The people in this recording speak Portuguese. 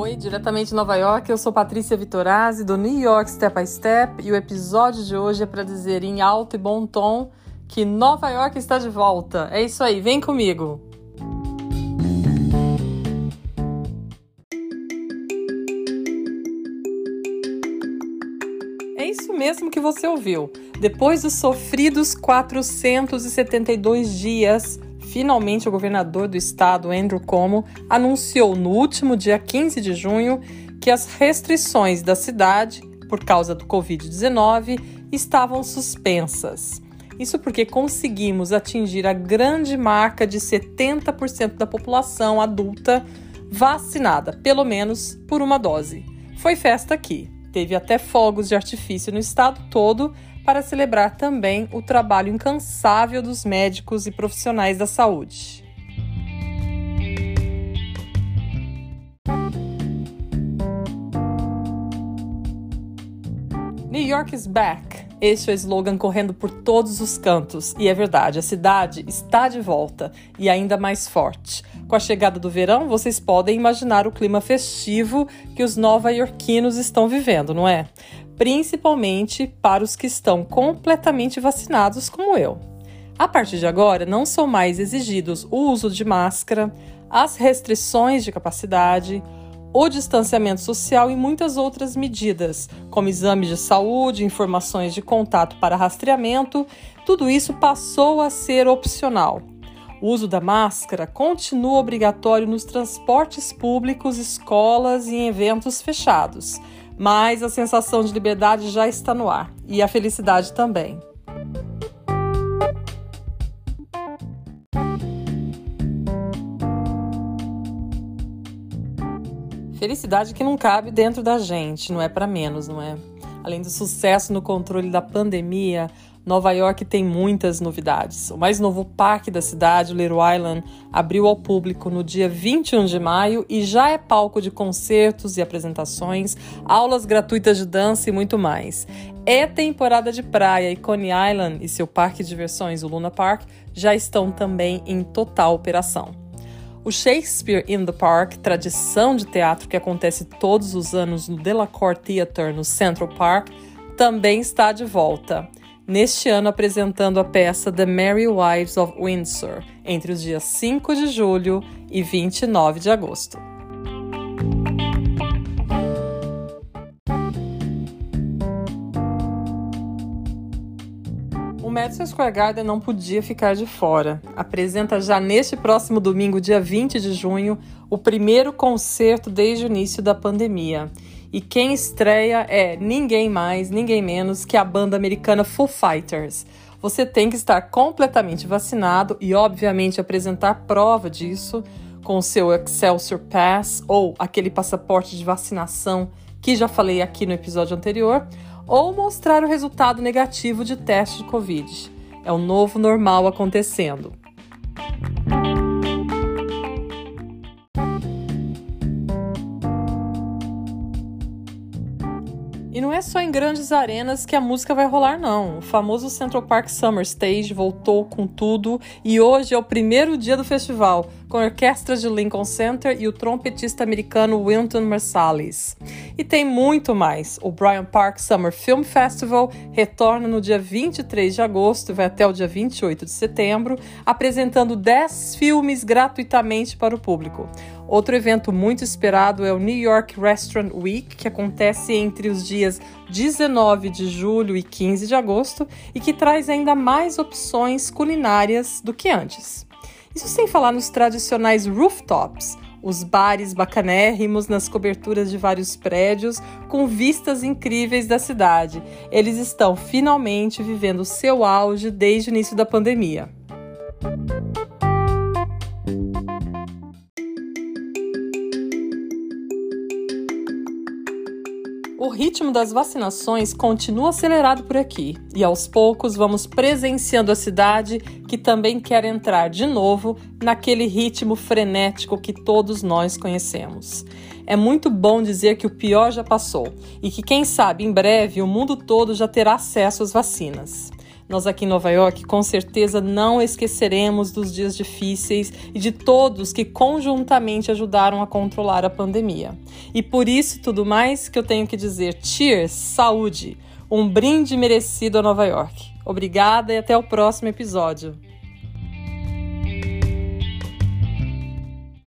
Oi, diretamente de Nova York, eu sou Patrícia Vitorazzi do New York Step by Step e o episódio de hoje é para dizer em alto e bom tom que Nova York está de volta. É isso aí, vem comigo! É isso mesmo que você ouviu. Depois dos sofridos 472 dias finalmente o governador do estado, Andrew Cuomo, anunciou no último dia 15 de junho que as restrições da cidade, por causa do Covid-19, estavam suspensas. Isso porque conseguimos atingir a grande marca de 70% da população adulta vacinada, pelo menos por uma dose. Foi festa aqui. Teve até fogos de artifício no estado todo para celebrar também o trabalho incansável dos médicos e profissionais da saúde. New York is back. Este é o slogan correndo por todos os cantos. E é verdade, a cidade está de volta e ainda mais forte. Com a chegada do verão, vocês podem imaginar o clima festivo que os nova-iorquinos estão vivendo, não é? Principalmente para os que estão completamente vacinados, como eu. A partir de agora, não são mais exigidos o uso de máscara, as restrições de capacidade, o distanciamento social e muitas outras medidas, como exames de saúde, informações de contato para rastreamento, tudo isso passou a ser opcional. O uso da máscara continua obrigatório nos transportes públicos, escolas e em eventos fechados mas a sensação de liberdade já está no ar e a felicidade também. Felicidade que não cabe dentro da gente, não é para menos, não é? Além do sucesso no controle da pandemia, Nova York tem muitas novidades. O mais novo parque da cidade, o Little Island, abriu ao público no dia 21 de maio e já é palco de concertos e apresentações, aulas gratuitas de dança e muito mais. É temporada de praia e Coney Island e seu parque de diversões, o Luna Park, já estão também em total operação. O Shakespeare in the Park, tradição de teatro que acontece todos os anos no Delacorte Theatre no Central Park, também está de volta neste ano apresentando a peça The Merry Wives of Windsor, entre os dias 5 de julho e 29 de agosto. Madison Square Garden não podia ficar de fora. Apresenta já neste próximo domingo, dia 20 de junho, o primeiro concerto desde o início da pandemia. E quem estreia é ninguém mais, ninguém menos que a banda americana Foo Fighters. Você tem que estar completamente vacinado e, obviamente, apresentar prova disso com seu Excelsior Pass ou aquele passaporte de vacinação que já falei aqui no episódio anterior, ou mostrar o resultado negativo de teste de Covid. É o novo normal acontecendo. Não é só em grandes arenas que a música vai rolar, não. O famoso Central Park Summer Stage voltou com tudo e hoje é o primeiro dia do festival, com orquestras de Lincoln Center e o trompetista americano Wynton Marsalis. E tem muito mais. O Bryant Park Summer Film Festival retorna no dia 23 de agosto e vai até o dia 28 de setembro, apresentando 10 filmes gratuitamente para o público. Outro evento muito esperado é o New York Restaurant Week, que acontece entre os dias 19 de julho e 15 de agosto e que traz ainda mais opções culinárias do que antes. Isso sem falar nos tradicionais rooftops, os bares bacanérrimos nas coberturas de vários prédios com vistas incríveis da cidade. Eles estão finalmente vivendo seu auge desde o início da pandemia. O ritmo das vacinações continua acelerado por aqui e aos poucos vamos presenciando a cidade que também quer entrar de novo naquele ritmo frenético que todos nós conhecemos. É muito bom dizer que o pior já passou e que, quem sabe, em breve o mundo todo já terá acesso às vacinas. Nós aqui em Nova York, com certeza, não esqueceremos dos dias difíceis e de todos que conjuntamente ajudaram a controlar a pandemia. E por isso tudo mais que eu tenho que dizer: cheers, saúde! Um brinde merecido a Nova York. Obrigada e até o próximo episódio.